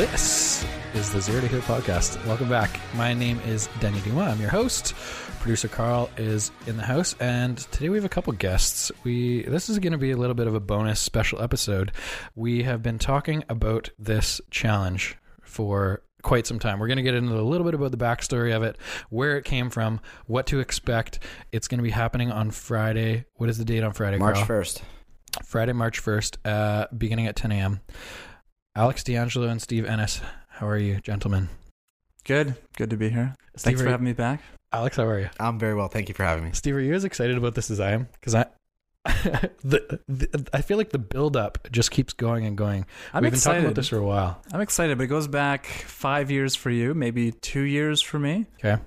This is the Zero to Hero podcast. Welcome back. My name is Denny Dumas. I'm your host. Producer Carl is in the house, and today we have a couple guests. We this is going to be a little bit of a bonus special episode. We have been talking about this challenge for quite some time. We're going to get into a little bit about the backstory of it, where it came from, what to expect. It's going to be happening on Friday. What is the date on Friday? March first. Friday, March 1st, uh, beginning at 10 a.m. Alex D'Angelo and Steve Ennis. How are you, gentlemen? Good. Good to be here. Steve, Thanks for you- having me back. Alex, how are you? I'm very well. Thank you for having me. Steve, are you as excited about this as I am? Because I, the, the, I feel like the build up just keeps going and going. I'm We've been talking about this for a while. I'm excited, but it goes back five years for you, maybe two years for me. Okay.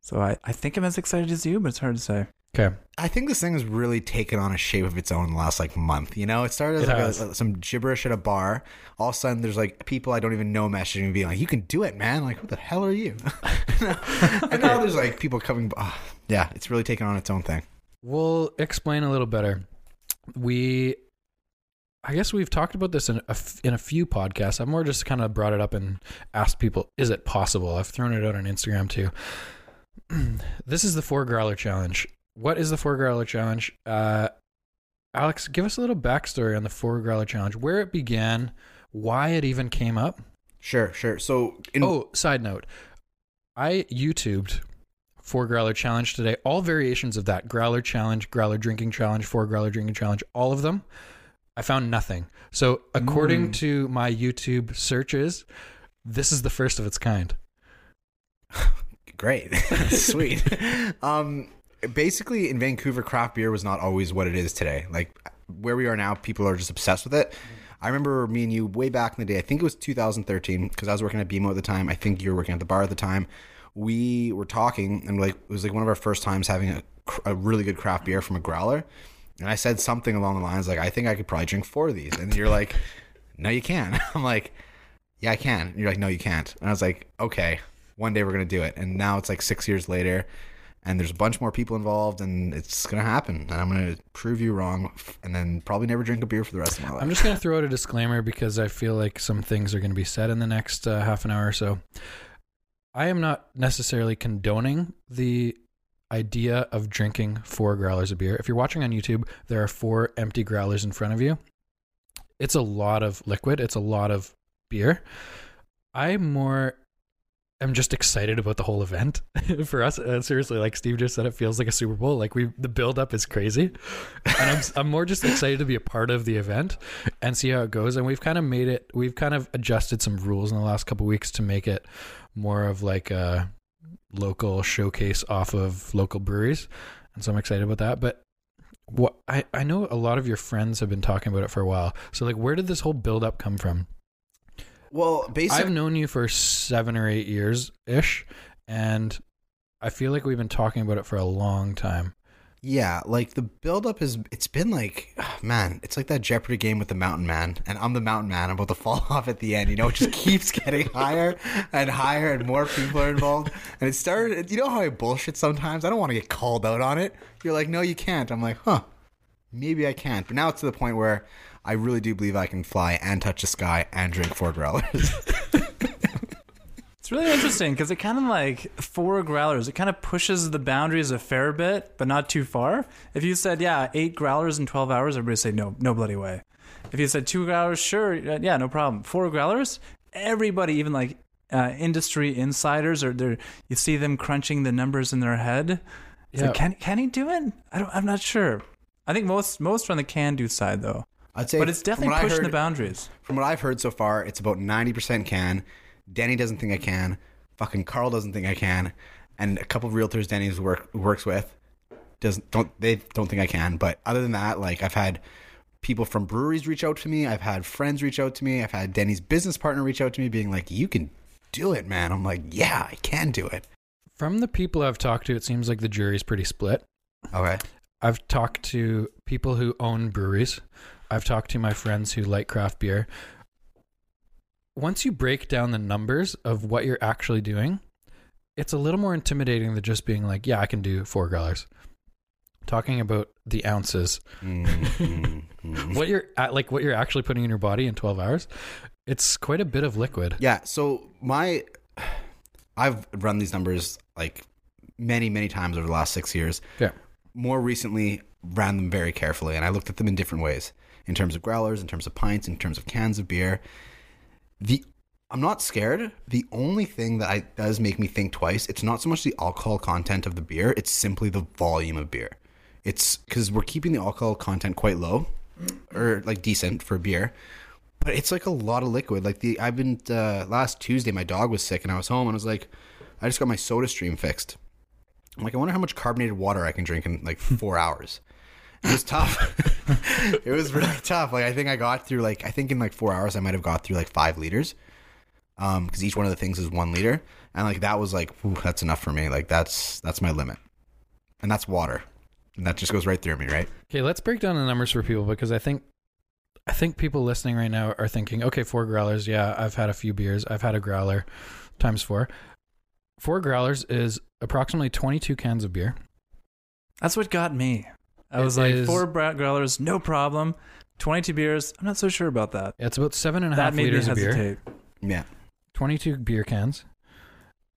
So I, I think I'm as excited as you, but it's hard to say. Okay. I think this thing has really taken on a shape of its own in the last like month. You know, it started as It like a, some gibberish at a bar. All of a sudden, there's like people I don't even know messaging me being like, "You can do it, man!" Like, who the hell are you? and now there's like people coming. ah, yeah, it's really taken on its own thing. We'll explain a little better. We, I guess we've talked about this in a, in a few podcasts. I've more just kind of brought it up and asked people, is it possible? I've thrown it out on Instagram too. this is the four growler challenge. What is the four growler challenge? Uh, Alex, give us a little backstory on the four growler challenge, where it began, why it even came up. Sure, sure. So, in, Oh, side note. I YouTubed four growler challenge today. All variations of that growler challenge, growler drinking challenge, four growler drinking challenge, all of them. I found nothing. So, according Mm. to my YouTube searches, this is the first of its kind. great, sweet. um, basically, in Vancouver, craft beer was not always what it is today. Like where we are now, people are just obsessed with it. I remember me and you way back in the day. I think it was 2013 because I was working at BMO at the time. I think you were working at the bar at the time. We were talking, and like it was like one of our first times having a, a really good craft beer from a growler. And I said something along the lines like, "I think I could probably drink four of these." And you're like, "No, you can." I'm like, "Yeah, I can." And you're like, "No, you can't." And I was like, "Okay, one day we're gonna do it." And now it's like six years later, and there's a bunch more people involved, and it's gonna happen. And I'm gonna prove you wrong, and then probably never drink a beer for the rest of my life. I'm just going to throw out a disclaimer because I feel like some things are going to be said in the next uh, half an hour or so. I am not necessarily condoning the idea of drinking four growlers of beer. If you're watching on YouTube, there are four empty growlers in front of you. It's a lot of liquid, it's a lot of beer. I more am just excited about the whole event for us. Uh, seriously, like Steve just said, it feels like a Super Bowl. Like we, the build up is crazy, and I'm I'm more just excited to be a part of the event and see how it goes. And we've kind of made it. We've kind of adjusted some rules in the last couple weeks to make it more of like a local showcase off of local breweries, and so I'm excited about that. But what I I know a lot of your friends have been talking about it for a while. So like, where did this whole build up come from? Well, basically, I've known you for seven or eight years ish, and I feel like we've been talking about it for a long time. Yeah, like the buildup is it's been like man, it's like that Jeopardy game with the mountain man, and I'm the mountain man. I'm about to fall off at the end. You know, it just keeps getting higher and higher, and more people are involved. And it started. You know how I bullshit sometimes. I don't want to get called out on it. You're like, no, you can't. I'm like, huh, maybe I can't. But now it's to the point where I really do believe I can fly and touch the sky and drink four growlers. It's really interesting because it kind of like four growlers. It kind of pushes the boundaries a fair bit, but not too far. If you said, yeah, eight growlers in 12 hours, everybody say, no, no bloody way. If you said two growlers, sure, yeah, no problem. Four growlers, everybody, even like uh, industry insiders, or they're, you see them crunching the numbers in their head. It's Yeah. like, can, can he do it? I don't, I'm not sure. I think most most are on the can do side though, I'd say, but it's definitely what I pushing the boundaries. From what I've heard so far, it's about 90% can. Denny doesn't think I can. Fucking Carl doesn't think I can. And a couple of realtors Denny's work works with doesn't don't they don't think I can. But other than that, like I've had people from breweries reach out to me. I've had friends reach out to me. I've had Denny's business partner reach out to me being like, "You can do it, man." I'm like, "Yeah, I can do it." From the people I've talked to, it seems like the jury's pretty split. Okay. I've talked to people who own breweries. I've talked to my friends who like craft beer. Once you break down the numbers of what you're actually doing, it's a little more intimidating than just being like, yeah, I can do four growlers. Talking about the ounces, Mm, mm, mm. what you're at, like what you're actually putting in your body in 12 hours. It's quite a bit of liquid. Yeah. So my, I've run these numbers like many, many times over the last six years. Okay. More recently, ran them very carefully, and I looked at them in different ways, in terms of growlers, in terms of pints, in terms of cans of beer. The I'm not scared. The only thing that I, does make me think twice, it's not so much the alcohol content of the beer, it's simply the volume of beer. It's because we're keeping the alcohol content quite low, or like decent for beer, but it's like a lot of liquid. Like the I've been uh, last Tuesday, my dog was sick and I was home and I was like, I just got my Soda Stream fixed. I'm like, I wonder how much carbonated water I can drink in like four hours. It was tough. it was really tough. Like I think I got through like I think in like four hours I might have got through like five liters, um, because each one of the things is one liter, and like that was like whew, that's enough for me. Like that's that's my limit, and that's water, and that just goes right through me, right? Okay, let's break down the numbers for people because I think I think people listening right now are thinking, okay, four growlers. Yeah, I've had a few beers. I've had a growler times four. Four growlers is approximately 22 cans of beer. That's what got me. I It was like, is- four bra- growlers, no problem. 22 beers, I'm not so sure about that. It's about seven and a That half made me liters of beer. Yeah. 22 beer cans.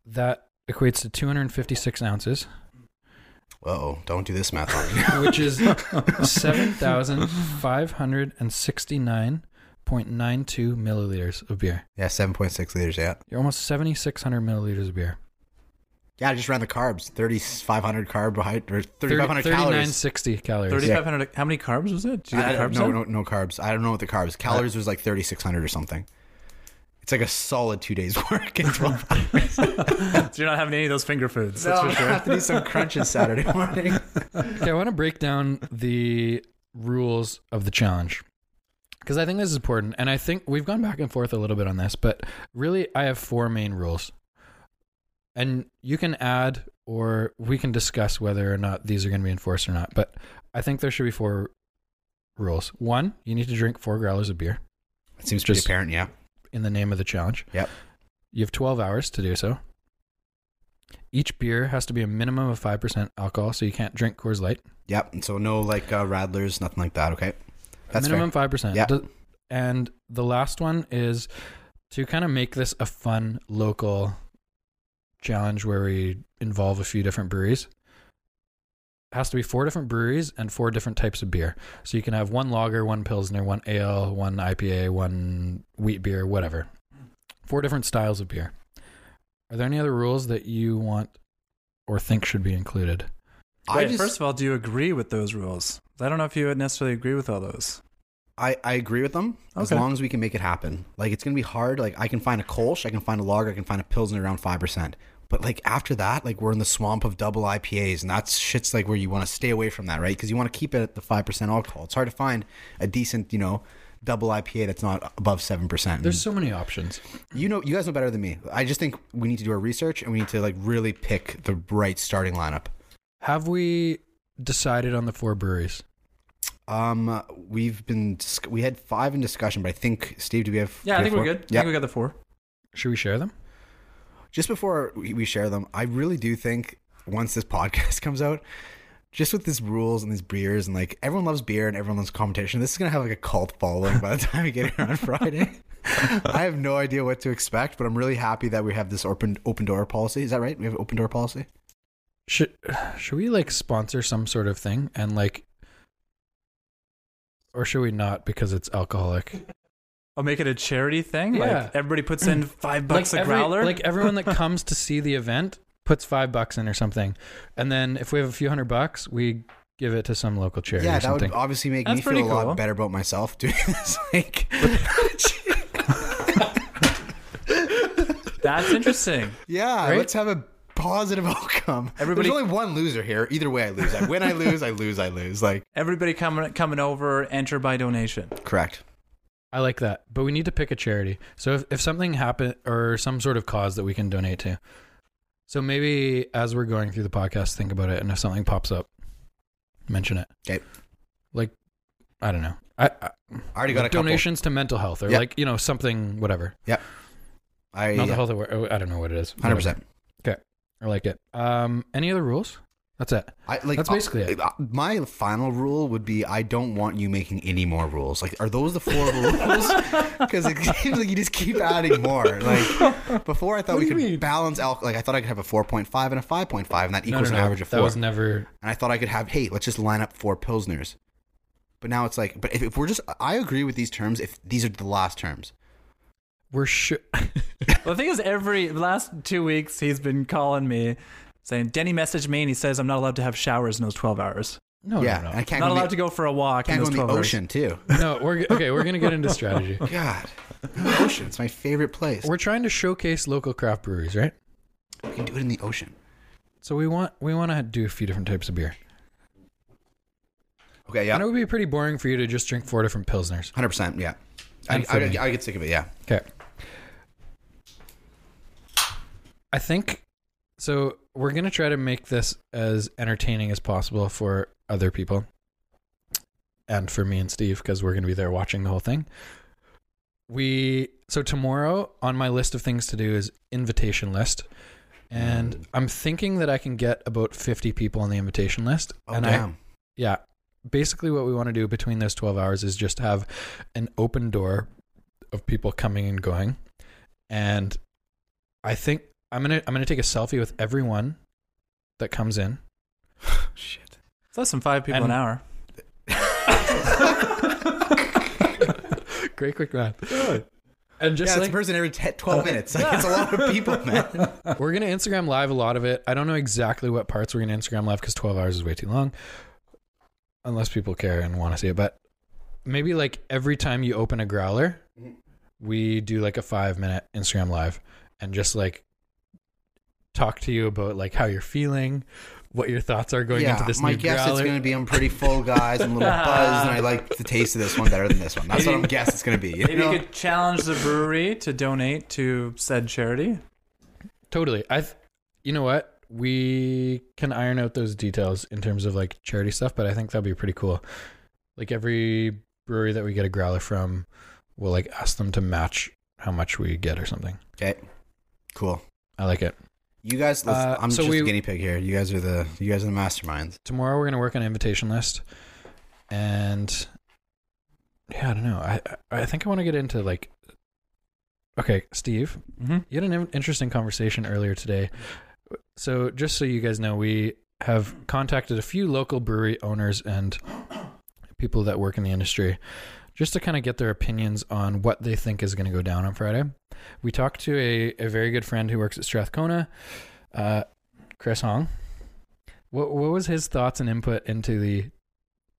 That equates to 256 ounces, oh, don't do this math on me. which is 7,569.92 milliliters of beer. yeah, seven point six liters. Yeah. You're almost 7,600 milliliters of beer. Yeah, I just ran the carbs. Thirty five hundred carbohydrate or thirty five hundred 30, five hundred calories. 3960 calories. 3,500. How many carbs was it? Did you get the carbs no, in? no, no carbs. I don't know what the carbs. Calories was like thirty six hundred or something. It's like a solid two days work in twelve hours. So you're not having any of those finger foods. That's no, for I sure. have to do some crunches Saturday morning. Okay, I want to break down the rules of the challenge because I think this is important. And I think we've gone back and forth a little bit on this, but really, I have four main rules. And you can add or we can discuss whether or not these are going to be enforced or not. But I think there should be four rules. One, you need to drink four growlers of beer It seems pretty apparent. Yeah. in the name of the challenge. Yep. You have 12 hours to do so. Each beer has to be a minimum of 5% alcohol, so you can't drink Coors Light. Yep. And so no like uh, Radlers, nothing like that. Okay. That's minimum five percent. Yeah. And the last one is to kind of make this a fun local challenge where we involve a few different breweries. It has to be four different breweries and four different types of beer. So you can have one lager, one pilsner, one ale, one IPA, one wheat beer, whatever. Four different styles of beer. Are there any other rules that you want or think should be included? I Wait, just first of all, do you agree with those rules? I don't know if you would necessarily agree with all those. I, I agree with them as long as we can make it happen. Like it's gonna be hard. Like I can find a Kolsch, I can find a lager, I can find a pilsner around five percent. But like after that, like we're in the swamp of double IPAs, and that's shit's like where you want to stay away from that, right? Because you want to keep it at the five percent alcohol. It's hard to find a decent, you know, double IPA that's not above seven percent. There's so many options. you know, you guys know better than me. I just think we need to do our research and we need to like really pick the right starting lineup. Have we decided on the four breweries? Um, we've been dis- we had five in discussion, but I think Steve, do we have? Yeah, do I we think have we're four? good. I Yeah. think we got the four. Should we share them? just before we we share them, I really do think once this podcast comes out, just with these rules and these beers and like everyone loves beer and everyone loves competition, this is gonna have like a cult following by the time we get here on Friday. I have no idea what to expect, but I'm really happy that we have this open open door policy. Is that right? We have an open door policy. Should should we like sponsor some sort of thing and like or should we not because it's alcoholic? I'll make it a charity thing. Yeah. Like everybody puts in five bucks like a every- growler. Like everyone that comes to see the event puts five bucks in or something. And then if we have a few hundred bucks, we give it to some local charity yeah, or that something. would obviously make That's me feel pretty a lot better about myself doing this. Like, That's interesting. yeah, Right? let's have a positive outcome. Everybody- There's only one loser here. Either way, I lose. I win, I lose. I lose, I lose. Like, Everybody coming coming over, enter by donation. correct. I like that. But we need to pick a charity. So if, if something happen or some sort of cause that we can donate to. So maybe as we're going through the podcast, think about it and if something pops up, mention it. Okay. Like I don't know. I, I I already got a couple. donations to mental health or Yeah. like, you know, something whatever. Yeah. I Mental yeah, health aware, I don't know what it is. hundred percent. I like it. Um any other rules? That's it. I like That's basically it. uh, My final rule would be I don't want you making any more rules. Like, are those the four rules? Because it seems like you just keep adding more. Like before, I thought What we could mean? balance out. Like I thought I could have a four point five and a five point five, and that equals no, an no. average of four. That was never. and I thought I could have, hey, let's just line up four pilsners. But now it's like, but if, if we're just, I agree with these terms. If these are the last terms, We're sure. Well, the thing is, every last two weeks he's been calling me saying, Denny messaged me and he says I'm not allowed to have showers in those 12 hours. No, yeah, no, and I can't not allowed the, to go for a walk can't in go in the 12 hours. ocean too. no. No, we're okay. We're gonna get into strategy. God, ocean. It's my favorite place. We're trying to showcase local craft breweries, right? We can do it in the ocean. So we want we want to do a few different types of beer. Okay, yeah, And it would be pretty boring for you to just drink four different pilsners. hundred percent. Yeah, I, And for I, me. I, get sick of it. Yeah. Okay. I think so. We're gonna try to make this as entertaining as possible for other people, and for me and Steve because we're gonna be there watching the whole thing. We so tomorrow on my list of things to do is invitation list, and mm. I'm thinking that I can get about 50 people on the invitation list. Oh and I damn. yeah. Basically, what we want to do between those 12 hours is just have an open door of people coming and going. And I think I'm going to I'm going to take a selfie with everyone that comes in. Shit. It's less than five people And- an hour. Great quick math. And just yeah, it's like a person every 10, 12 minutes. Like, it's a lot of people, man. we're going to Instagram live a lot of it. I don't know exactly what parts we're going to Instagram live cuz 12 hours is way too long. Unless people care and want to see it, but maybe like every time you open a growler, Mhm. we do like a 5 minute Instagram live and just like talk to you about like how you're feeling, what your thoughts are going yeah, into this my new guess growler. it's going to be I'm pretty full, guys. I'm a little buzzed, and I like the taste of this one better than this one. That's what I'm guessing it's going to be. You Maybe know? you could challenge the brewery to donate to said charity. Totally. I th- you know what? We can iron out those details in terms of like charity stuff, but I think that'd be pretty cool. Like every brewery that we get a growler from, we'll like ask them to match how much we get or something. Okay, cool. I like it. You guys, let's, Uh, I'm so just we- a guinea pig here. You guys are the you guys are the masterminds. Tomorrow we're gonna work on an invitation list, and yeah, I don't know. I I I think I want to get into like. Okay, Steve, Mm-hmm. You had an interesting conversation earlier today. So, just so you guys know, we have contacted a few local brewery owners and people that work in the industry just to kind of get their opinions on what they think is going to go down on Friday. We talked to a, a very good friend who works at Strathcona, uh, Chris Hong. What, what was his thoughts and input into the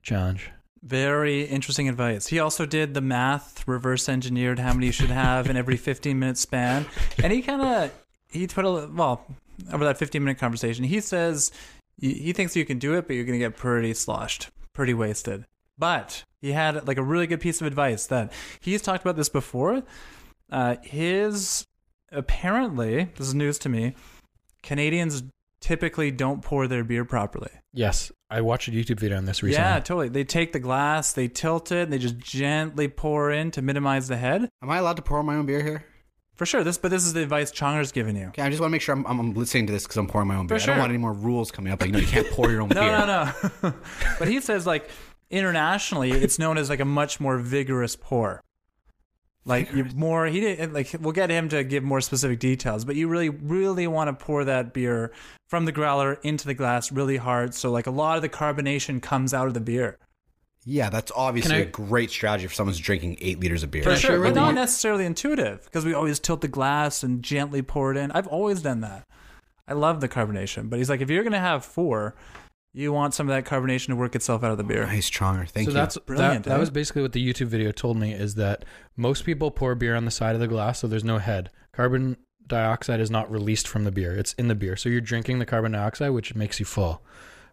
challenge? Very interesting advice. He also did the math, reverse engineered how many you should have in every 15 minute span. And he kind of, he put a, well, over that 15 minute conversation, he says he he thinks you can do it, but you're going to get pretty sloshed, pretty wasted. But he had like a really good piece of advice that he's talked about this before. Uh, his, apparently, this is news to me, Canadians typically don't pour their beer properly. Yes, I watched a YouTube video on this recently. Yeah, totally. They take the glass, they tilt it, and they just gently pour in to minimize the head. Am I allowed to pour my own beer here? For sure. This, but this is the advice Chonger's given you. Okay, I just want to make sure I'm, I'm, I'm listening to this because I'm pouring my own beer. For I don't want any more rules coming up. Like, no, you can't pour your own No, beer. no, no. but he says like internationally, it's known as like a much more vigorous pour. Like you more, he didn't like we'll get him to give more specific details, but you really, really want to pour that beer from the growler into the glass really hard, so like a lot of the carbonation comes out of the beer. Yeah, that's obviously Can I- a great strategy for someone's drinking eight liters of beer. For sure, share but not necessarily intuitive because we always tilt the glass and gently pour it in. I've always done that. I love the carbonation, but he's like, if you're gonna have four, you want some of that carbonation to work itself out of the beer. Nice, Chonger. Thank so you. that's Brilliant, that, that eh? was basically what the YouTube video told me is that most people pour beer on the side of the glass so there's no head. Carbon dioxide is not released from the beer. It's in the beer. So you're drinking the carbon dioxide which makes you full.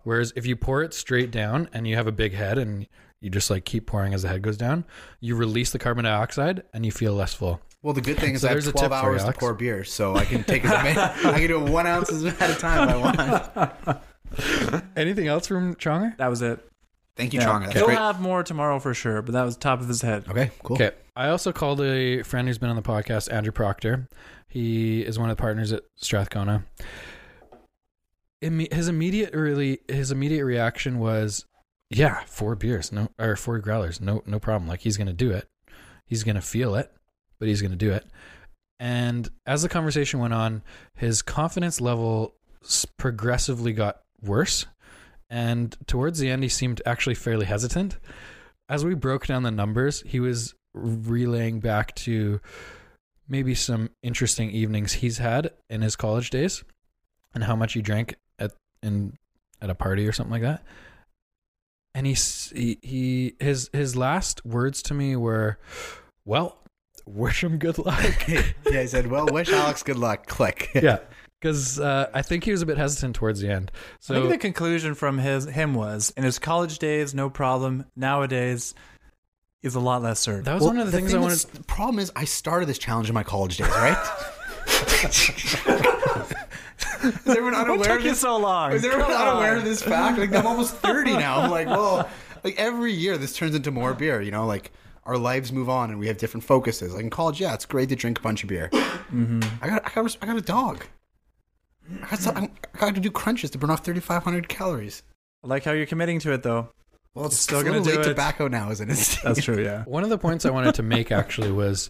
Whereas if you pour it straight down and you have a big head and you just like keep pouring as the head goes down, you release the carbon dioxide and you feel less full. well, the good thing is So I have there's a 12 tip hours to pour beer, so I can take as many. I can do it one ounce at a time if I want. Anything else from Chonger? That was it. Thank you, Yeah. Chonger. That's He'll great. have more tomorrow for sure, but that was top of his head. Okay, cool. Okay. I also called a friend who's been on the podcast, Andrew Proctor. He is one of the partners at Strathcona. his immediate really his immediate reaction was, yeah, four beers, no or four growlers, no no problem. Like he's gonna do it, he's gonna feel it, but he's gonna do it. And as the conversation went on, his confidence level progressively got worse, and towards the end, he seemed actually fairly hesitant. As we broke down the numbers, he was relaying back to maybe some interesting evenings he's had in his college days and how much he drank at in at a party or something like that. And he he, he his his last words to me were, "Well, wish him good luck." yeah, he said, "Well, wish Alex good luck." Click. yeah, because uh, I think he was a bit hesitant towards the end. I think the conclusion from his him was in his college days, no problem. Nowadays, he's a lot less certain. that was Well, one of the, things I wanted. The problem is, I started this challenge in my college days, right? is everyone What unaware took of you so long? Is everyone Come unaware on. of this fact? Like, I'm almost 30 now. I'm like, well, like every year this turns into more beer. You know, like our lives move on and we have different focuses. Like in college, yeah, it's great to drink a bunch of beer. Mm-hmm. I got, I got, I got a dog. I got, some, I got to do crunches to burn off 3,500 calories. I like how you're committing to it, though. Well, it's Still still gonna gonna do it. tobacco now, isn't it? That's true. Yeah. One of the points I wanted to make actually was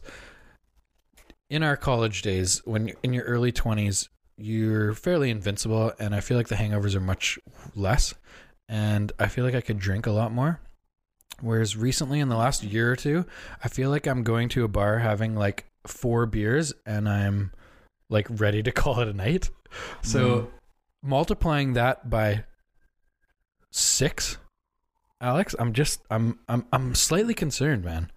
in our college days, when in your early 20s, you're fairly invincible, and I feel like the hangovers are much less. And I feel like I could drink a lot more. Whereas recently, in the last year or two, I feel like I'm going to a bar having like four beers and I'm like ready to call it a night. So hmm. multiplying that by six, Alex, I'm just I'm I'm I'm slightly concerned, man.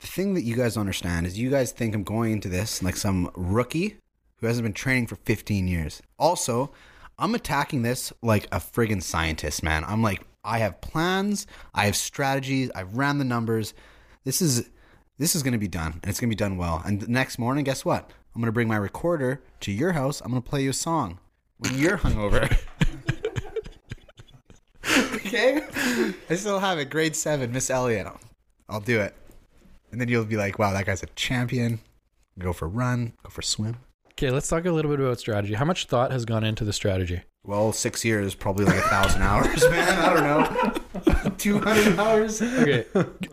the thing that you guys don't understand is you guys think I'm going into this like some rookie who hasn't been training for 15 years. Also, I'm attacking this like a friggin' scientist, man. I'm like, I have plans, I have strategies, I've ran the numbers. This is this is gonna be done, and it's gonna be done well. And the next morning, guess what? I'm gonna bring my recorder to your house. I'm gonna play you a song when you're hungover. okay? I still have it. Grade seven, Miss Elliott. I'll, I'll do it. And then you'll be like, wow, that guy's a champion. Go for a run, go for a swim. Okay, let's talk a little bit about strategy. How much thought has gone into the strategy? Well, six years, probably like a thousand hours, man. I don't know. 200 hours. Okay,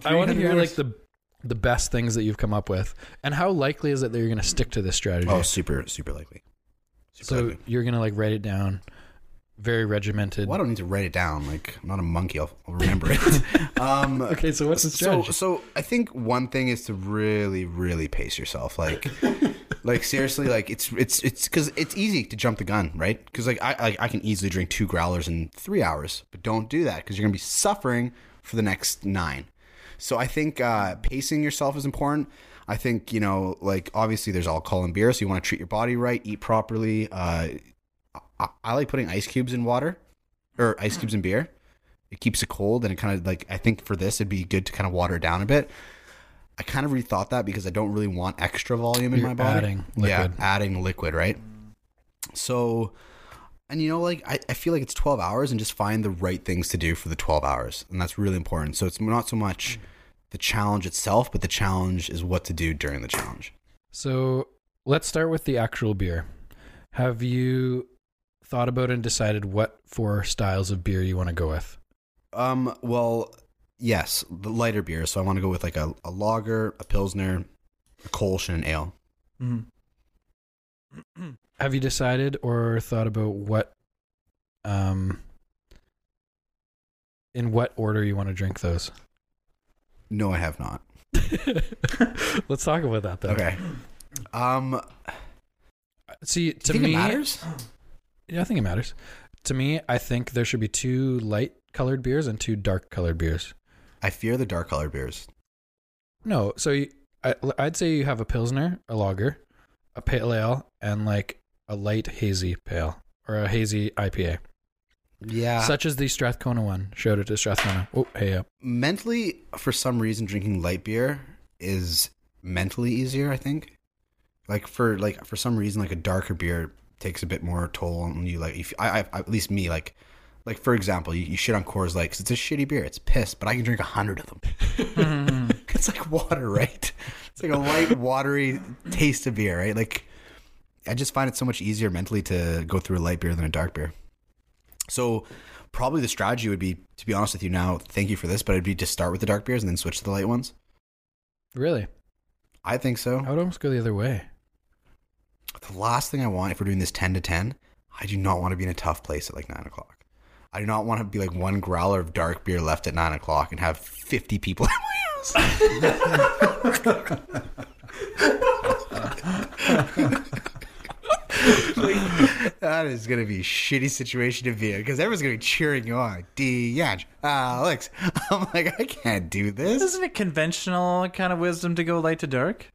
I want to 300 hear like the the best things that you've come up with, and how likely is it that you're going to stick to this strategy? Oh, super, super likely. Super so likely. you're going to like write it down, very regimented. Well, I don't need to write it down. Like, I'm not a monkey. I'll, I'll remember it. um, Okay, so what's the so, strategy? so I think one thing is to really, really pace yourself. Like, like seriously, like it's it's it's because it's easy to jump the gun, right? Because like I, I I can easily drink two growlers in three hours, but don't do that because you're gonna be suffering for the next nine. So I think uh, pacing yourself is important. I think you know, like obviously there's alcohol in beer, so you want to treat your body right, eat properly. Uh, I, I like putting ice cubes in water or ice cubes in beer. It keeps it cold, and it kind of like I think for this it'd be good to kind of water it down a bit. I kind of rethought that because I don't really want extra volume in You're my body. adding Yeah, adding liquid, right? So, and you know, like I, I feel like it's 12 hours and just find the right things to do for the 12 hours. And that's really important. So it's not so much the challenge itself, but the challenge is what to do during the challenge. So let's start with the actual beer. Have you thought about and decided what four styles of beer you want to go with? Um, well, yes, the lighter beer. So I want to go with like a, a lager, a pilsner, a kolsch, and an ale. Mhm. Have you decided or thought about what, um, in what order you want to drink those? No, I have not. Let's talk about that then. Okay. Um, See, to think me, it matters? yeah, I think it matters. To me, I think there should be two light colored beers and two dark colored beers. I fear the dark colored beers. No, so you, I, I'd say you have a pilsner, a lager, a pale ale, and like a light hazy pale or a hazy IPA, Yeah. such as the Strathcona one. Showed it to Strathcona. Oh, hey up. mentally for some reason drinking light beer is mentally easier i think like for like for some reason like a darker beer takes a bit more toll on you like if i, I at least me like like for example you, you shit on Coors Light 'cause it's a shitty beer it's piss but i can drink a hundred of them it's like water right it's like a light watery taste of beer right like i just find it so much easier mentally to go through a light beer than a dark beer So probably the strategy would be, to be honest with you now, thank you for this, but it'd be to start with the dark beers and then switch to the light ones. Really? I think so. I would almost go the other way. The last thing I want, if we're doing this 10 to 10, I do not want to be in a tough place at like 9 o'clock. I do not want to be like one growler of dark beer left at 9 o'clock and have 50 people at my house. that is going to be a shitty situation to be in because everyone's going to be cheering you on. Deange, Alex. I'm like, I can't do this. Isn't it conventional kind of wisdom to go light to dark?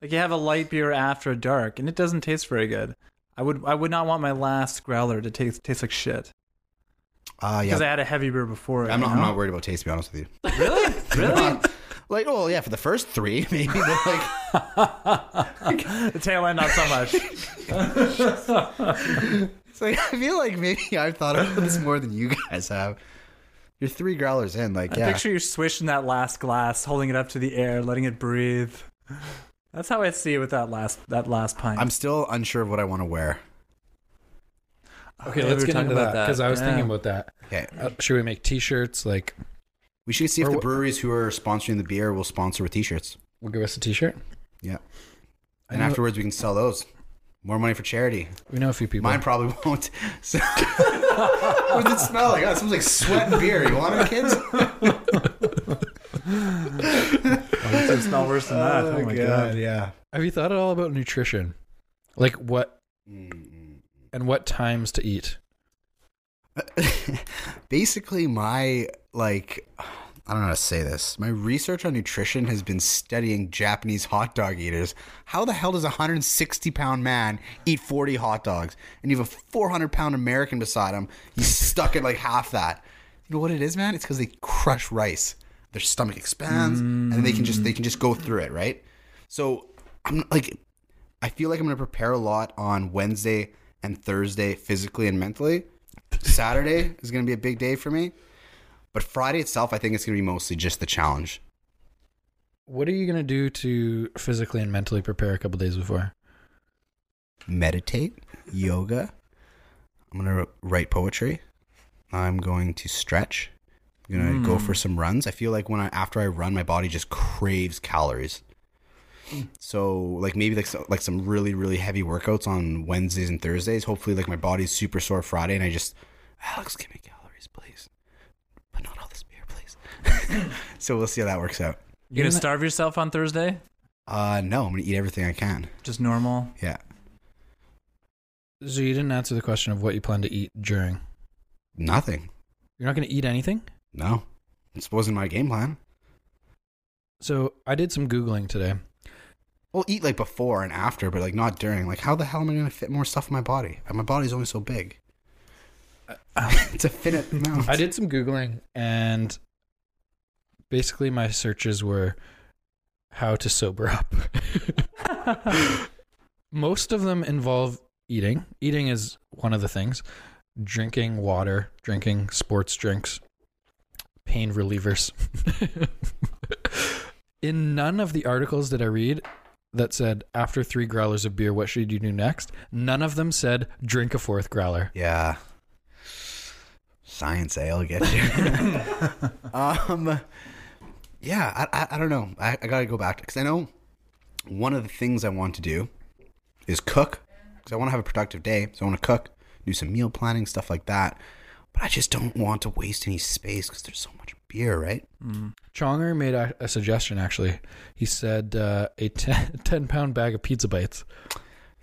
Like you have a light beer after a dark, and it doesn't taste very good. I would I would not want my last growler to taste taste like shit Uh, because. I had a heavy beer before. it, I'm you not, I'm not worried about taste, to be honest with you. really, really. Like, oh, yeah, for the first three, maybe, but like. the tail end, not so much. It's like I feel like maybe I've thought about this more than you guys have. You're three growlers in, like I yeah. picture you swishing that last glass, holding it up to the air, letting it breathe. That's how I see it with that last that last pint. I'm still unsure of what I want to wear. Okay, Yeah, let's we were get talking into about that because. I was Yeah. thinking about that. Okay, Uh, should we make T-shirts? Like, we should see if Or the wh- breweries who are sponsoring the beer will sponsor with T-shirts. will give us a T-shirt. Yeah, and know- afterwards we can sell those. More money for charity. We know a few people. Mine probably won't. So, what does it smell like? Oh, it smells like sweat and beer. You want oh, it, kids? Oh, it's smell worse than that. Oh, oh my god. yeah. Have you thought at all about nutrition? Like what mm, mm, mm. and what times to eat? basically my like I don't know how to say this. My research on nutrition has been studying Japanese hot dog eaters. How the hell does a 160 pound man eat 40 hot dogs? And you have a 400 pound American beside him. He's stuck at like half that. You know what it is, man? It's because they crush rice. Their stomach expands, and they can just they can just go through it, right? So I'm like, I feel like I'm gonna prepare a lot on Wednesday and Thursday, physically and mentally. Saturday is gonna be a big day for me. But Friday itself, I think it's going to be mostly just the challenge. What are you gonna do to physically and mentally prepare a couple days before? Meditate, yoga. I'm going to write poetry. I'm going to stretch. I'm going to go hmm. for some runs. I feel like when I after I run, my body just craves calories. So like maybe like so, like some really really heavy workouts on Wednesdays and Thursdays. Hopefully like my body's super sore Friday, and I just Alex, give me calories, please, but not all this beer, please. so we'll see how that works out. You gonna starve yourself on Thursday? Uh, no, I'm gonna eat everything I can. Just normal. Yeah, So you didn't answer the question of what you plan to eat during. nothing. You're not gonna eat anything. No, this wasn't my game plan. So I did some googling today. Well, eat like before and after, but like not during. Like, how the hell am I gonna fit more stuff in my body? My body's only so big. Uh, um, it's a finite amount. I did some googling, and basically my searches were how to sober up. Most of them involve eating. Eating is one of the things. Drinking water, drinking sports drinks, pain relievers. In none of the articles that I read that said after three growlers of beer, what should you do next? None of them said drink a fourth growler. Yeah. Science, eh? I'll get you. um, yeah, I, I, I don't know. I, I got to go back because I know one of the things I want to do is cook because I want to have a productive day. So I want to cook, do some meal planning, stuff like that. But I just don't want to waste any space because there's so much beer, right? Chonger made a, a suggestion actually. He said uh, a 10, 10 pound bag of pizza bites.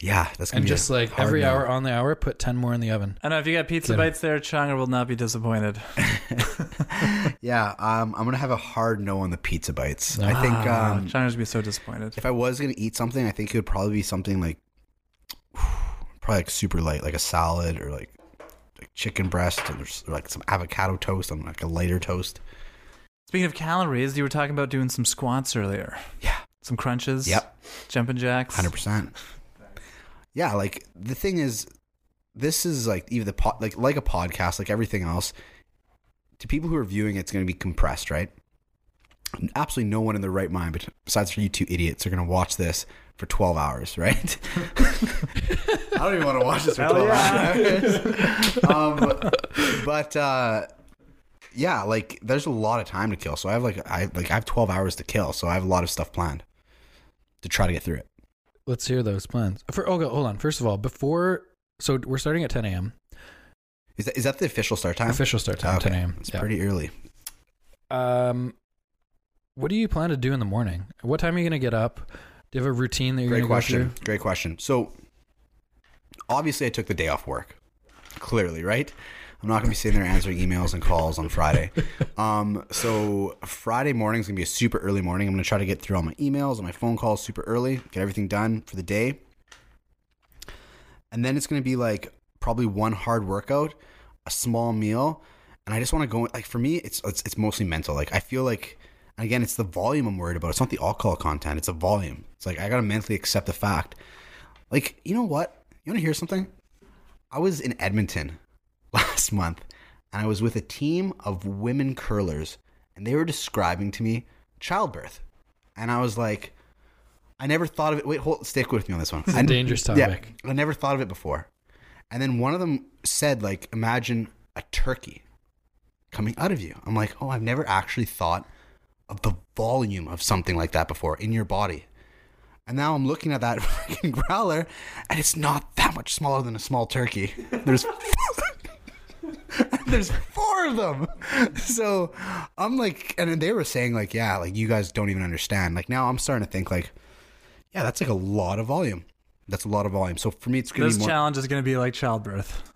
Yeah, that's gonna And be just a like hard every no. hour on the hour, put 10 more in the oven. I know if you got pizza Get 'em. bites there, Chonger will not be disappointed. Yeah, um, I'm gonna have a hard no on the pizza bites. I think Ah, um, Chonger's gonna be so disappointed. if I was gonna eat something, I think it would probably be something like probably like super light, like a salad or like like chicken breast and there's like some avocado toast on like a lighter toast. Speaking of calories, you were talking about doing some squats earlier. Yeah. Some crunches. Yep. Jumping jacks. Hundred percent. Yeah, like the thing is, this is like even the pod, like like a podcast, like everything else. To people who are viewing, it's going to be compressed, right? absolutely no one in their right mind, but besides for you two idiots, are going to watch this for 12 hours, right? I don't even want to watch this for 12 yeah. hours. um, but uh, yeah, like there's a lot of time to kill. So I have like I like I have 12 hours to kill. So I have a lot of stuff planned to try to get through it. Let's hear those plans. For, oh, hold on. First of all, before so we're starting at 10 a.m. Is that is that the official start time? Official start time Okay. 10 a.m. It's Yeah. pretty early. Um, what do you plan to do in the morning? What time are you gonna get up? Do you have a routine that you're Great question. Great question. So obviously I took the day off work. Clearly, right? I'm not going to be sitting there answering emails and calls on Friday. Um, so Friday morning is going to be a super early morning. I'm going to try to get through all my emails and my phone calls super early, get everything done for the day. And then it's going to be like probably one hard workout, a small meal, and I just want to go like for me it's it's, it's mostly mental. Like I feel like again it's the volume I'm worried about. It's not the alcohol content, it's the volume. It's like I got to mentally accept the fact. Like, you know what? You want to hear something? I was in Edmonton last month and I was with a team of women curlers and they were describing to me childbirth. And I was like, I never thought of it. Wait, hold, stick with me on this one. It's a dangerous topic. I never thought of it before. And then one of them said, like, imagine a turkey coming out of you. I'm like, oh, I've never actually thought of the volume of something like that before in your body. And now I'm looking at that freaking growler, and it's not that much smaller than a small turkey. There's there's four of them. So I'm like, and then they were saying like, yeah, like you guys don't even understand. Like now I'm starting to think like, yeah, that's like a lot of volume. That's a lot of volume. So for me, it's gonna This be more. challenge is going to be like childbirth.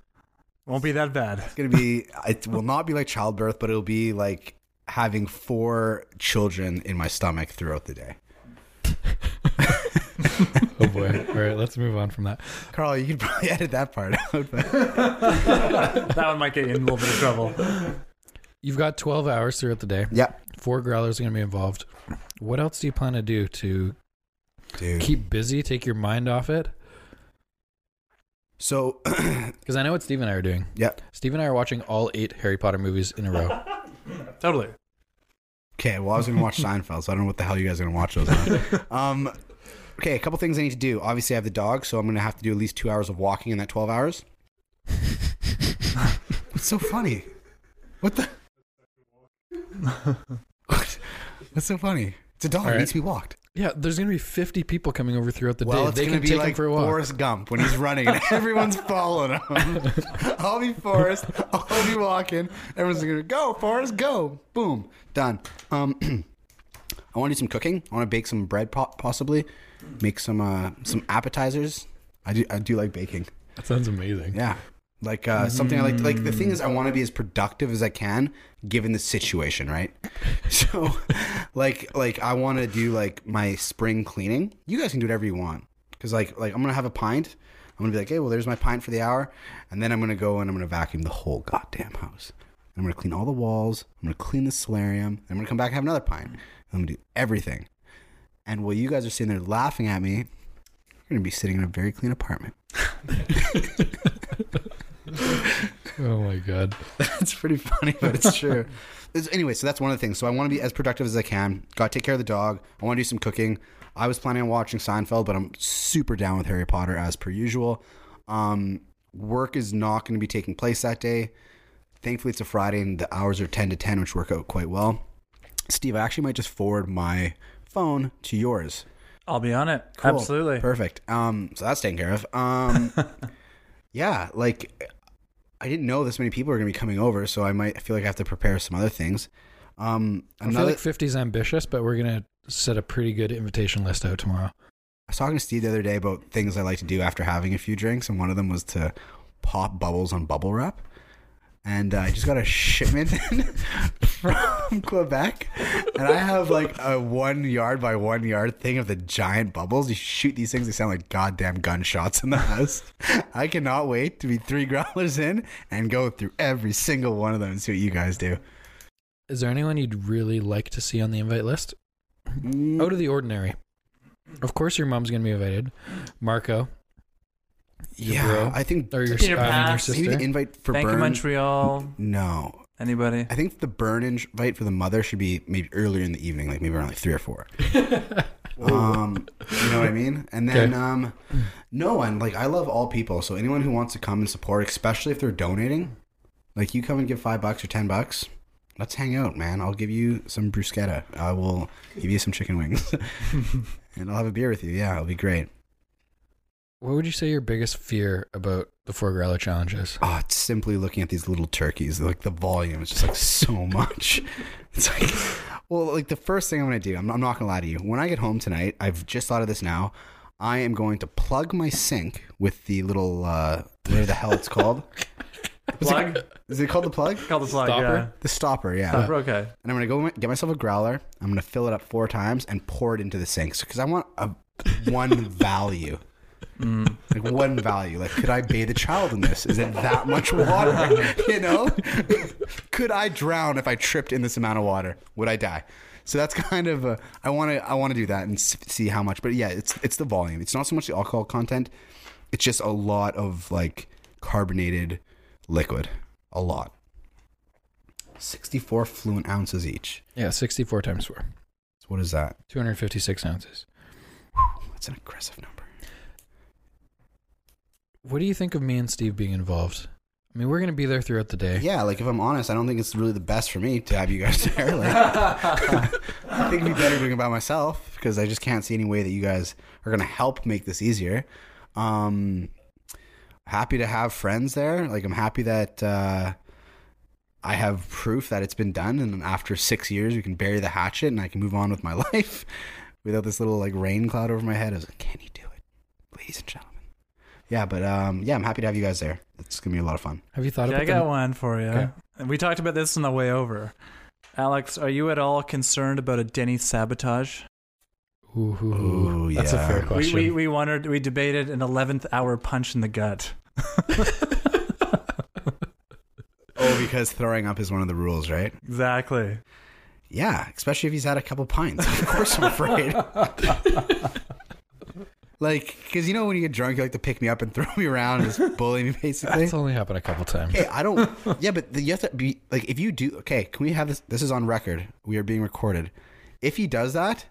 Won't be that bad. It's gonna be. It will not be like childbirth, but it'll be like having four children in my stomach throughout the day. Oh boy. All right, let's move on from that. Carl, you could probably edit that part out. But that one might get you in a little bit of trouble. You've got 12 hours throughout the day. yeah, Four growlers are gonna be involved. What else do you plan to do to dude. keep busy, take your mind off it? So Because I know what Steve and I are doing. yeah. Steve and I are watching all eight Harry Potter movies in a row. Totally. Okay, well, I was gonna watch Seinfeld, so I don't know what the hell you guys are gonna watch those. On. Um, okay, a couple things I need to do. Obviously, I have the dog, so I'm gonna have to do at least two hours of walking in that 12 hours. What's so funny? What the? what? What's so funny? It's a dog. All It right. needs to be walked. Yeah, there's gonna be 50 people coming over throughout the well, day. it's They gonna can be take like him for a walk. Forrest Gump when he's running and everyone's following him. I'll be Forrest. I'll be walking. Everyone's gonna go Forrest, go. Boom, done. Um, I want to do some cooking. I want to bake some bread, possibly. Make some uh, some appetizers. I do I do like baking. That sounds amazing. Yeah. Like uh, something I like. Like the thing is, I want to be as productive as I can given the situation, right? So, like, like I want to do like my spring cleaning. You guys can do whatever you want because, like, like I'm gonna have a pint. I'm gonna be like, hey, well, there's my pint for the hour, and then I'm gonna go and I'm gonna vacuum the whole goddamn house. I'm gonna clean all the walls. I'm gonna clean the solarium. I'm gonna come back and have another pint. I'm gonna do everything. And while you guys are sitting there laughing at me, you're gonna be sitting in a very clean apartment. Oh my god. that's pretty funny, but it's true. It's- anyway, so that's one of the things. So I want to be as productive as I can. Got to take care of the dog. I want to do some cooking. I was planning on watching Seinfeld, but I'm super down with Harry Potter as per usual. Um, work is not going to be taking place that day. Thankfully, it's a Friday and the hours are 10 to 10, which work out quite well. Steve, I actually might just forward my phone to yours. I'll be on it. Cool. Absolutely. Perfect. Um, so that's taken care of. Um, yeah, like I didn't know this many people are going to be coming over, so I might I feel like I have to prepare some other things. Um, I feel like 50 is ambitious, but we're gonna set a pretty good invitation list out tomorrow. I was talking to Steve the other day about things I like to do after having a few drinks, and one of them was to pop bubbles on bubble wrap. And uh, I just got a shipment from Quebec, and I have like a one yard by one yard thing of the giant bubbles. You shoot these things; they sound like goddamn gunshots in the house. I cannot wait to be three growlers in and go through every single one of them and see what you guys do. Is there anyone you'd really like to see on the invite list? Mm, Out of the ordinary. Of course, your mom's gonna be invited. Marco, yeah, bro. I think or your, Peter I mean, your Pan. sister. maybe the invite for Bank Burn. of Montreal. No, Anybody? I think the burn invite for the mother should be maybe earlier in the evening, like maybe around like three or four. um, you know what I mean? And then Okay. um, no one like I love all people, so anyone who wants to come and support, especially if they're donating, like you come and give five bucks or ten bucks. Let's hang out, man. I'll give you some bruschetta. I will give you some chicken wings, and I'll have a beer with you. Yeah, it'll be great. What would you say your biggest fear about the four growler challenge is? Oh, it's simply looking at these little turkeys. Like the volume is just like so much. It's like, well, like the first thing I'm gonna do. I'm, I'm not gonna lie to you. When I get home tonight, I've just thought of this now. I am going to plug my sink with the little uh, whatever the hell it's called. Plug? Is it called the plug? Call the plug, Stopper? The stopper, yeah. yeah. Okay. And I'm gonna go get myself a growler. I'm gonna fill it up four times and pour it into the sink because I want a one value. Mm. Like one value. Like, could I bathe a child in this? Is it that much water? You know? could I drown if I tripped in this amount of water? Would I die? So that's kind of a, I want to I want to do that and see how much. But yeah, it's it's the volume. It's not so much the alcohol content. It's just a lot of like carbonated liquid. A lot. 64 fluent ounces each. Yeah, 64 times 4. So what is that? 256 ounces. That's an aggressive number. What do you think of me and Steve being involved? I mean, we're going to be there throughout the day. Yeah, like if I'm honest, I don't think it's really the best for me to have you guys there. Like, I think it'd be better doing it by myself because I just can't see any way that you guys are going to help make this easier. Um, happy to have friends there. Like I'm happy that uh, I have proof that it's been done, and after six years, we can bury the hatchet and I can move on with my life without this little like rain cloud over my head. I was like, can you do it, ladies and gentlemen? Yeah, but um, yeah, I'm happy to have you guys there. It's gonna be a lot of fun. Have you thought Yeah, about I got the- one for you. Okay. We talked about this on the way over. Alex, are you at all concerned about a Denny sabotage? Ooh, ooh, Ooh, That's a fair question. We, we, we wondered, we debated an 11th hour punch in the gut. Oh, because throwing up is one of the rules, right? Exactly. Yeah, especially if he's had a couple pints. Of course, I'm afraid. like, because you know when you get drunk, you like to pick me up and throw me around and just bully me, basically. That's only happened a couple times. Hey, I don't. Yeah, but the, you have to be like, if you do, okay, can we have this? This is on record. We are being recorded. If he does that,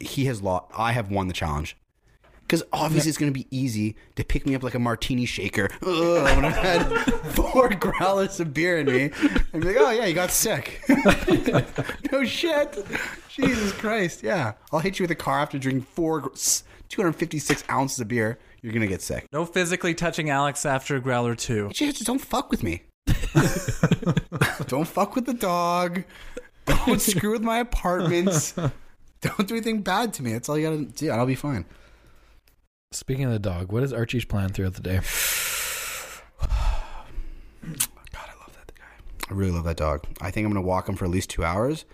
he has lost. I have won the challenge. Because obviously it's going to be easy to pick me up like a martini shaker Ugh, when I've had four growlers of beer in me and be like, oh yeah, you got sick. no shit. Jesus Christ. Yeah. I'll hit you with a car after drinking four, gr- 256 ounces of beer. You're going to get sick. No physically touching Alex after a Growler 2. Just, just don't fuck with me. don't fuck with the dog. Don't screw with my apartments. Don't do anything bad to me. That's all you gotta do. and I'll be fine. Speaking of the dog, what is Archie's plan throughout the day? God, I love that guy. I really love that dog. I think I'm gonna walk him for at least two hours,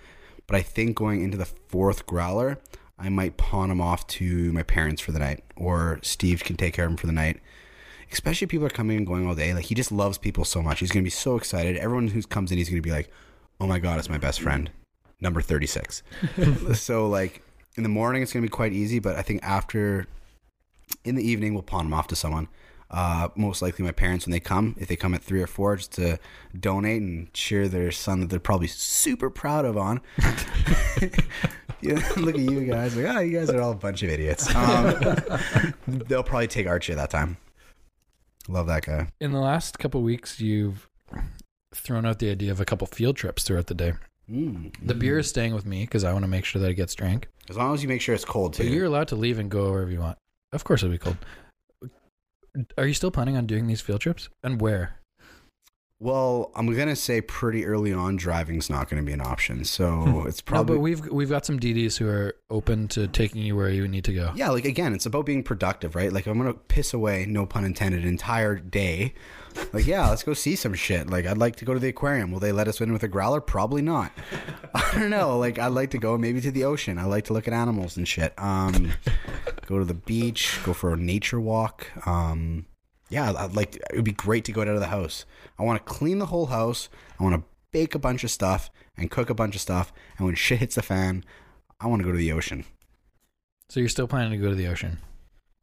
but I think going into the fourth growler, I might pawn him off to my parents for the night, or Steve can take care of him for the night. Especially people are coming and going all day. Like he just loves people so much. He's gonna be so excited. Everyone who comes in, he's gonna be like, "Oh my god, it's my best friend, number 36." so like in the morning, it's gonna be quite easy, but I think after in the evening, we'll pawn them off to someone. Uh, most likely my parents when they come, if they come at three or four, just to donate and cheer their son that they're probably super proud of on. yeah, look at you guys, like, oh, you guys are all a bunch of idiots. Um, they'll probably take Archie at that time. Love that guy. In the last couple weeks, you've thrown out the idea of a couple field trips throughout the day. Mm, The beer is staying with me because I want to make sure that it gets drank. as long as you make sure it's cold too. But you're allowed to leave and go wherever you want. Of course, it'll be cold. Are you still planning on doing these field trips? And where? Well, I'm gonna say pretty early on, driving's not gonna be an option. So it's probably no, but we've we've got some DDs who are open to taking you where you need to go. Yeah, like again, it's about being productive, right? Like I'm gonna piss away, no pun intended, an entire day. Like, yeah, let's go see some shit. Like, I'd like to go to the aquarium. Will they let us in with a growler? Probably not. I don't know. Like, I'd like to go maybe to the ocean. I like to look at animals and shit. Um, go to the beach, go for a nature walk. Um, yeah, I'd like. It would be great to go out of the house. I want to clean the whole house. I want to bake a bunch of stuff and cook a bunch of stuff. And when shit hits the fan, I want to go to the ocean. So you're still planning to go to the ocean?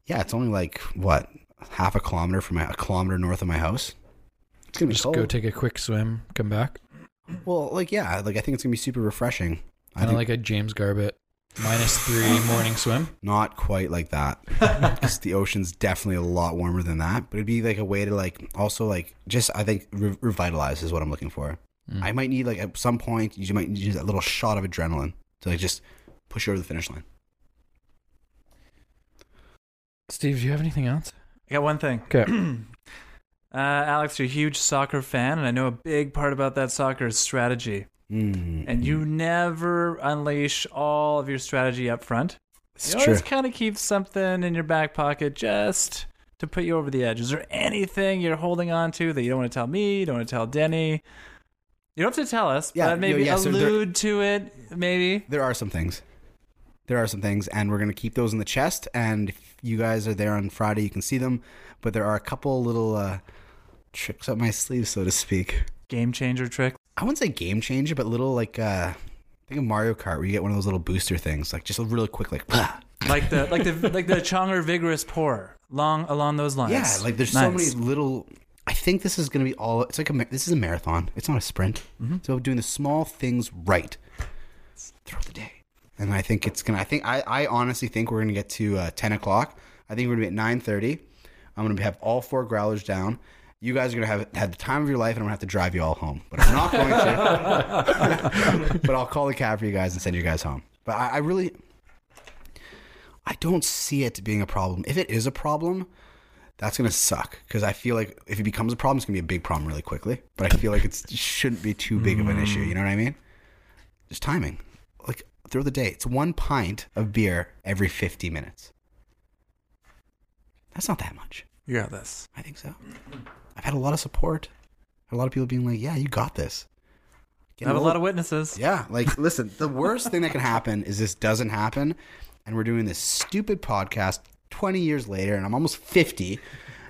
Yeah, it's only like what half a kilometer from my a kilometer north of my house. It's gonna be Just cold. go take a quick swim, come back. Well, like yeah, like I think it's gonna be super refreshing. I Kind of like a James Garbett minus three morning swim. not quite like that. 'Cause the ocean's definitely a lot warmer than that. But it'd be like a way to like also like just I think re- revitalize is what I'm looking for. Mm. I might need like at some point you might need a little shot of adrenaline to like just push you over the finish line. Steve, do you have anything else? I got one thing. Okay. Uh, Alex, you're a huge soccer fan, and I know a big part about that soccer is strategy. Mm. And you never unleash all of your strategy up front. it's You true. always kind of keep something in your back pocket just to put you over the edge. Is there anything you're holding on to that you don't want to tell me, you don't want to tell Denny? You don't have to tell us, Yeah, but maybe yeah, so there- allude to it, maybe. There are some things. There are some things, and we're gonna keep those in the chest. And if you guys are there on Friday, you can see them. But there are a couple little uh, tricks up my sleeve, so to speak. Game changer trick. I wouldn't say game changer, but little like uh, think of Mario Kart where you get one of those little booster things, like just a really quick like. "Bah." Like the like the like the Chonger vigorous pour. Long along those lines. Yeah, like there's so many little. I think this is gonna be all. It's like a. This is a marathon. It's not a sprint. So doing the small things right throughout the day, and I think it's gonna. I think I. I honestly think we're gonna get to uh, ten o'clock. I think we're gonna be at nine thirty. I'm gonna have all four growlers down. You guys are gonna have had the time of your life, and I'm gonna have to drive you all home. But I'm not going to. but I'll call the cab for you guys and send you guys home. But I, I really, I don't see it being a problem. If it is a problem, that's gonna suck because I feel like if it becomes a problem, it's gonna be a big problem really quickly. But I feel like it's, it shouldn't be too big of an issue. Mm. You know what I mean? Just timing. Like through the day, it's one pint of beer every 50 minutes. That's not that much. You got this. I think so. Had a lot of support. A lot of people being like, "Yeah, you got this." I have a lot of witnesses. Yeah, like listen, the worst thing that can happen is this doesn't happen, and we're doing this stupid podcast twenty years later, and I'm almost fifty,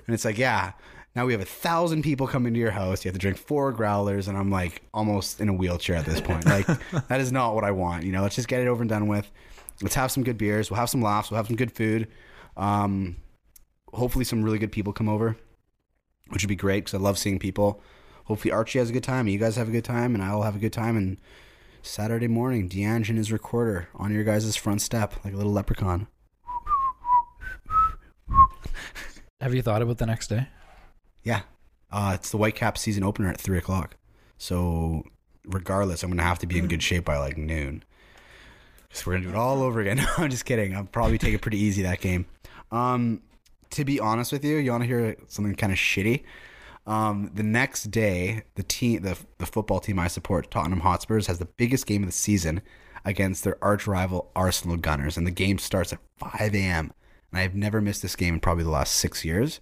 and it's like, yeah, now we have a thousand people coming to your house. You have to drink four growlers, and I'm like almost in a wheelchair at this point. Like that is not what I want. You know, let's just get it over and done with. Let's have some good beers. We'll have some laughs. We'll have some good food. Um, hopefully, some really good people come over, which would be great because I love seeing people. Hopefully Archie has a good time, and you guys have a good time, and I'll have a good time. And Saturday morning, Deange and his recorder on your guys' front step like a little leprechaun. Have you thought about the next day? Yeah, uh, it's the Whitecap season opener at three o'clock. So regardless, I'm gonna have to be in good shape by like noon. So we're gonna do it all over again. No, I'm just kidding. I'll probably take it pretty easy that game. Um, to be honest with you, you want to hear something kind of shitty? Um, the next day, the team, the the football team I support, Tottenham Hotspurs, has the biggest game of the season against their arch rival Arsenal Gunners, and the game starts at 5 a.m. And I've never missed this game in probably the last six years.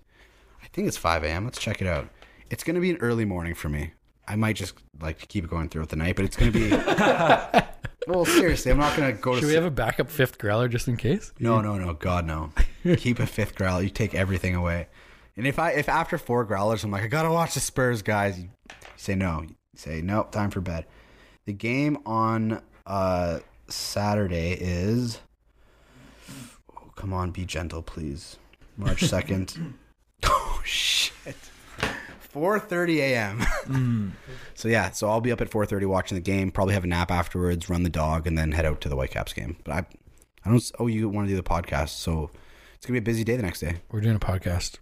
I think it's 5 a.m. Let's check it out. It's going to be an early morning for me. I might just like to keep going throughout the night, but it's going to be. well, seriously, I'm not going to go to. Should we sleep- have a backup fifth growler just in case? no, no, no. God, no. Keep a fifth growler. You take everything away. And if I if after four growlers I'm like I gotta watch the Spurs guys, you say no. You say nope. Time for bed. The game on uh, Saturday is. Oh, come on, be gentle, please. March second. oh shit. 4:30 a.m. So yeah, so I'll be up at 4:30 watching the game. Probably have a nap afterwards, run the dog, and then head out to the Whitecaps game. But I, I don't. Oh, you want to do the podcast, so it's gonna be a busy day the next day. We're doing a podcast.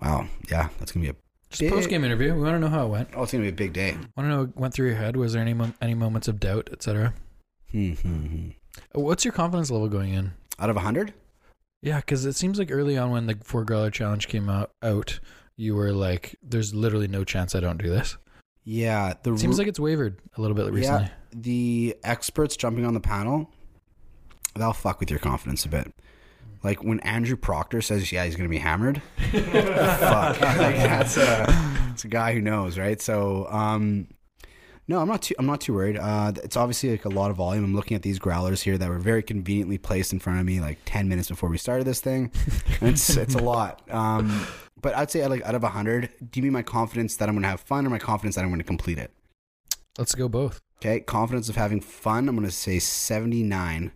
Wow, yeah, that's gonna be a. Just post game interview. We want to know how it went. Oh, it's gonna be a big day. Want to know what went through your head? Was there any mom- any moments of doubt, etc.? Hmm, hmm, hmm. What's your confidence level going in? Out of hundred, Yeah, because it seems like early on when the four growler challenge came out, out, you were like, "There's literally no chance I don't do this." yeah. The seems like it's wavered a little bit recently. yeah, the experts jumping on the panel, they'll fuck with your confidence a bit. Like when Andrew Proctor says, "Yeah, he's gonna be hammered." fuck, like that's a, it's a guy who knows, right? So, um, no, I'm not too. I'm not too worried. Uh, it's obviously like a lot of volume. I'm looking at these growlers here that were very conveniently placed in front of me, like ten minutes before we started this thing. It's it's a lot. Um, but I'd say like out of hundred, do you mean my confidence that I'm gonna have fun, or my confidence that I'm gonna complete it? Let's go both. Okay, confidence of having fun. I'm gonna say 79.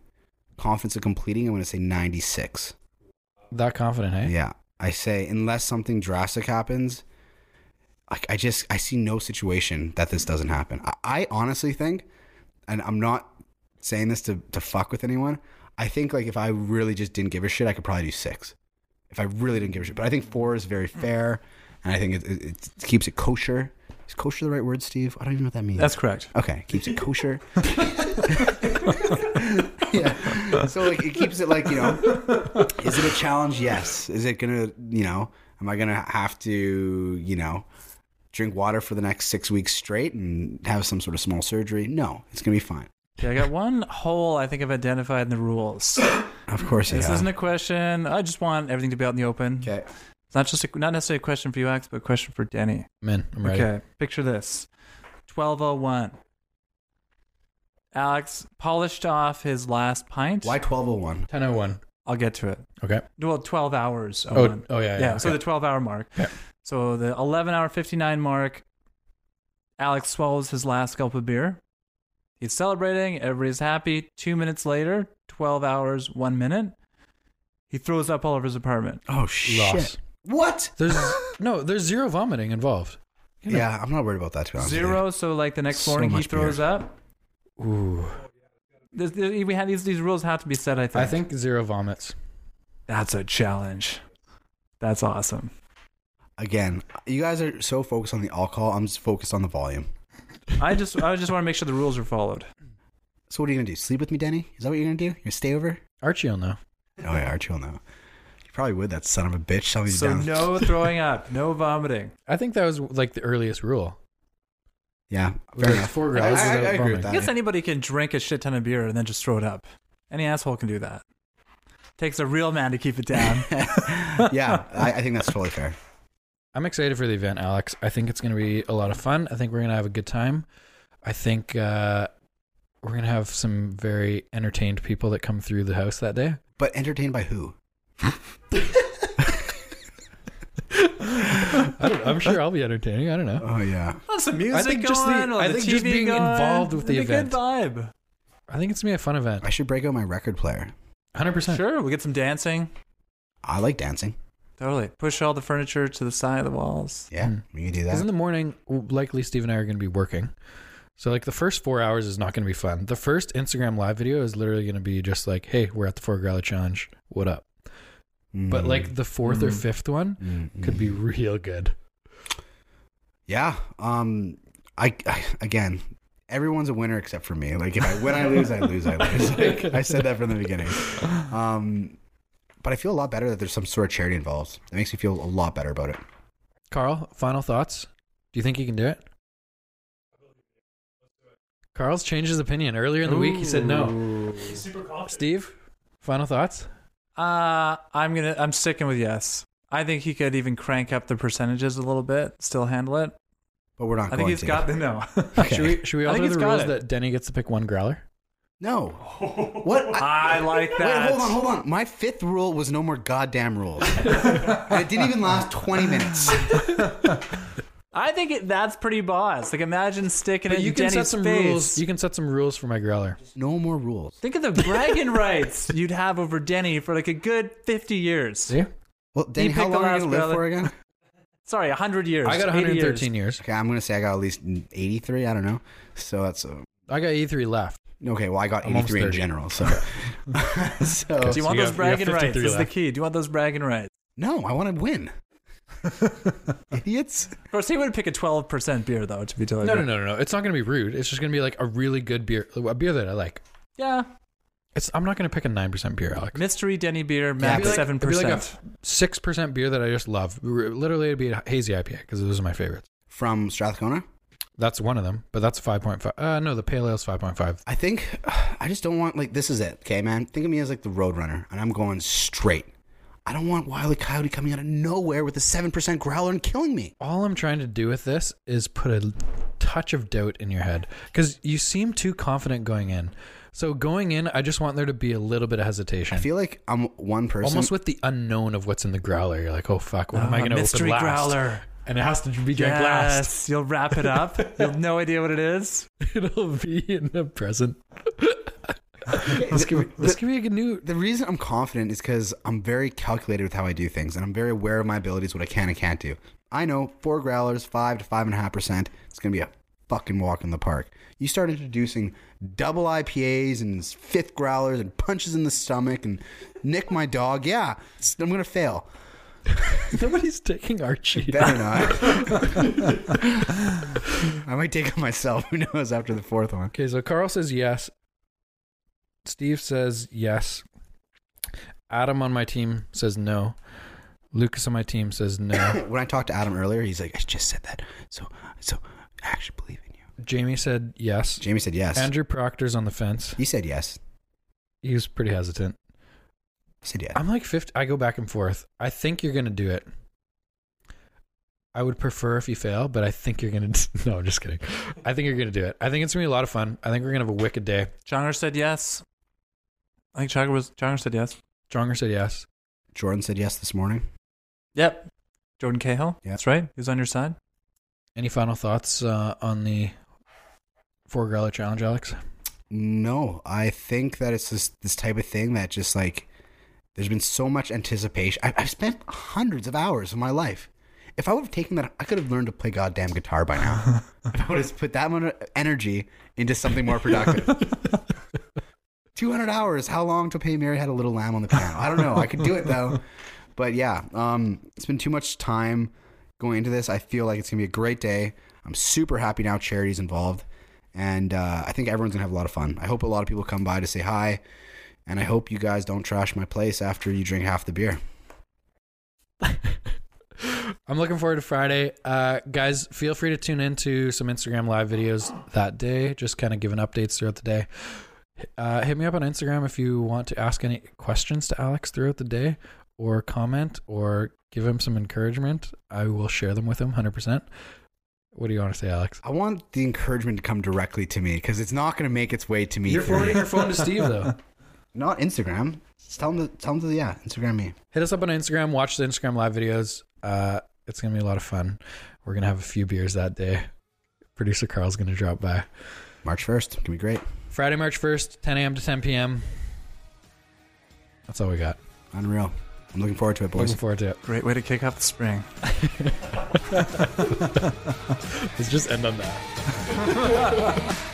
Confidence of completing. I'm gonna say 96. That confident, hey? Yeah, I say unless something drastic happens, I, I just I see no situation that this doesn't happen. I, I honestly think, and I'm not saying this to to fuck with anyone. I think like if I really just didn't give a shit, I could probably do six. If I really didn't give a shit, but I think four is very mm. fair, and I think it, it, it keeps it kosher. Is kosher the right word, Steve? I don't even know what that means. That's correct. Okay, keeps it kosher. yeah. So like it keeps it like, you know, is it a challenge? Yes. Is it gonna, you know, am I gonna have to, you know, drink water for the next six weeks straight and have some sort of small surgery? No, it's gonna be fine. Okay, I got one hole I think I've identified in the rules. Of course, This yeah. isn't a question. I just want everything to be out in the open. Okay. It's not just a, not necessarily a question for you, Alex, but a question for Denny. Man, I'm ready. Okay, picture this: twelve oh one. Alex polished off his last pint. Why twelve oh one? 1001. I'll get to it. Okay. Well, twelve hours. Oh, oh one. oh yeah. yeah. Yeah. So the twelve hour mark. Yeah. So the eleven hour fifty nine mark. Alex swallows his last gulp of beer. He's celebrating. Everybody's happy. Two minutes later, twelve hours one minute. He throws up all over his apartment. Oh shit. Loss. What? There's no, there's zero vomiting involved. You know. Yeah, I'm not worried about that to be honest with you. Zero. So like the next So morning he much beer. throws up. Ooh. This- this- we have these these rules have to be set. I think. I think zero vomits. that's a challenge. That's awesome. Again, you guys are so focused on the alcohol. I'm just focused on the volume. I just I just want to make sure the rules are followed. So what are you gonna do? Sleep with me, Denny? Is that what you're gonna do? You're gonna stay over? Archie will know. Oh yeah, Archie will know. You probably would. That son of a bitch. Tell me So down. no throwing up, no vomiting. I think that was like the earliest rule. Yeah, It fair was enough. Four I, I- I without agree with vomiting. that. I guess anybody can drink a shit ton of beer and then just throw it up. Any asshole can do that. Takes a real man to keep it down. yeah, I, I think that's totally fair. I'm excited for the event, Alex. I think it's going to be a lot of fun. I think we're going to have a good time. I think uh, we're going to have some very entertained people that come through the house that day. But entertained by who? I don't, I'm sure I'll be entertaining. I don't know. Oh yeah. Want some music think just the- going? or I the think just being going? involved with the It'd be a good event. vibe. I think it's going to be a fun event. I should break out my record player. 100%. Sure, we will get some dancing. I like dancing. Totally. Push all the furniture to the side of the walls. Yeah, Mm. we can do that. Because in the morning, likely Steve and I are going to be working. So, like, the first four hours is not going to be fun. The first Instagram live video is literally going to be just like, hey, we're at the Four Growler Challenge. What up? But, Mm. like, the 4th or Mhm. fifth one Mm, could mm. be real good. Yeah. Um. I, I again. Everyone's a winner except for me. Like if I win, I lose. I lose. I lose. Like, I said that from the beginning. Um. But I feel a lot better that there's some sort of charity involved. It makes me feel a lot better about it. Carl, final thoughts? Do you think you can do it? Carl's changed his opinion. Earlier in the week, he said no. Ooh. Steve, final thoughts? Uh, I'm gonna. I'm sticking with yes. I think he could even crank up the percentages a little bit, still handle it. But we're not. Going to. I think going he's to. got the no. Okay. Should we, should we I alter think the rules it. that Denny gets to pick one growler? No. What? I, I like that. wait, hold on, hold on. My fifth rule was no more goddamn rules. and it didn't even last 20 minutes. I think it, that's pretty boss. Like imagine sticking But it you in can Denny's set some face. rules. You can set some rules for my growler. No more rules. Think of the bragging rights you'd have over Denny for like a good 50 years. See? Well, Danny, You how pick the long are you going to live for again? Sorry, 100 years. I got 80 years. 113 years. Okay, I'm going to say I got at least 83. I don't know. So that's a. I got E3 left. Okay, well, I got 83 in general. So. so Do you So want you those have- you have bragging rights? 53 Is the key. Do you want those bragging rights? no, I want to win. Idiots. Of course, he would pick a 12% beer, though, to be totally No, no, no, no, no. It's not going to be rude. It's just going to be like a really good beer, a beer that I like. Yeah. It's. I'm not going to pick a nine percent beer, Alex. Mystery Denny beer, Yeah, max it'd be like- it'd be like 7%. a Six percent beer that I just love. Literally, it'd be a hazy IPA because those are my favorites. From Strathcona. That's one of them, but that's five point five. Uh, no, the pale ale's five point five. I think I just don't want like this is it, okay, man. Think of me as like the road runner, and I'm going straight. I don't want Wiley Coyote coming out of nowhere with a seven percent growler and killing me. All I'm trying to do with this is put a touch of doubt in your head because you seem too confident going in. So going in, I just want there to be a little bit of hesitation. I feel like I'm one person. Almost with the unknown of what's in the growler. You're like, oh fuck, what am I Ah, going to open mystery growler. And it has to be drank last. Yes, you'll wrap it up. You'll have no idea what it is. It'll be in the present. this could be, this could be a new. the reason I'm confident is because I'm very calculated with how I do things, and I'm very aware of my abilities, what I can and can't do. I know four growlers, five to five and a half percent. It's gonna be a fucking walk in the park. You start introducing double IPAs and fifth growlers and punches in the stomach and nick my dog. Yeah, I'm gonna fail. Nobody's taking Archie. Better not. I might take it myself. Who knows after the fourth one? Okay, so Carl says yes. Steve says yes. Adam on my team says no. Lucas on my team says no. When I talked to Adam earlier, he's like, "I just said that." So, so I actually believe in you. Jamie said yes. Jamie said yes. Andrew Proctor's on the fence. he said yes. He was pretty hesitant. He said yes. I'm like 50. I go back and forth. I think you're going to do it. I would prefer if you fail, but I think you're going to. No, I'm just kidding. I think you're going to do it. I think it's going to be a lot of fun. I think we're going to have a wicked day. Chonger said yes. I think Chonger was Chonger said yes. Stronger said yes. Jordan said yes this morning. Yep. Jordan Cahill. Yeah. That's right. He's on your side. Any final thoughts uh, on the four growler challenge, Alex? No, I think that it's this this type of thing that just like there's been so much anticipation. I, I've spent hundreds of hours of my life. If I would have taken that, I could have learned to play goddamn guitar by now. if I would have put that much energy into something more productive. 200 hours. How long to pay Mary had a little lamb on the piano? I don't know. I could do it though. But yeah, um, it's been too much time going into this. I feel like it's gonna be a great day. I'm super happy now. Charity's involved, and uh, I think everyone's gonna have a lot of fun. I hope a lot of people come by to say hi, and I hope you guys don't trash my place after you drink half the beer. I'm looking forward to Friday. Uh, guys, feel free to tune into some Instagram live videos that day, just kind of giving updates throughout the day. Uh, hit me up on Instagram if you want to ask any questions to Alex throughout the day, or comment, or give him some encouragement. I will share them with him 100%. What do you want to say, Alex? I want the encouragement to come directly to me because it's not gonna make its way to me. You're forwarding your phone to Steve, though. not Instagram. Just tell them to tell them to yeah, Instagram me. Hit us up on Instagram. Watch the Instagram live videos. Uh, it's gonna be a lot of fun. We're gonna have a few beers that day. Producer Carl's gonna drop by. March first, can be great. Friday, March 1st, 10 a.m. to 10 p.m. That's all we got. Unreal. I'm looking forward to it, boys. Looking forward to it. Great way to kick off the spring. Let's just end on that.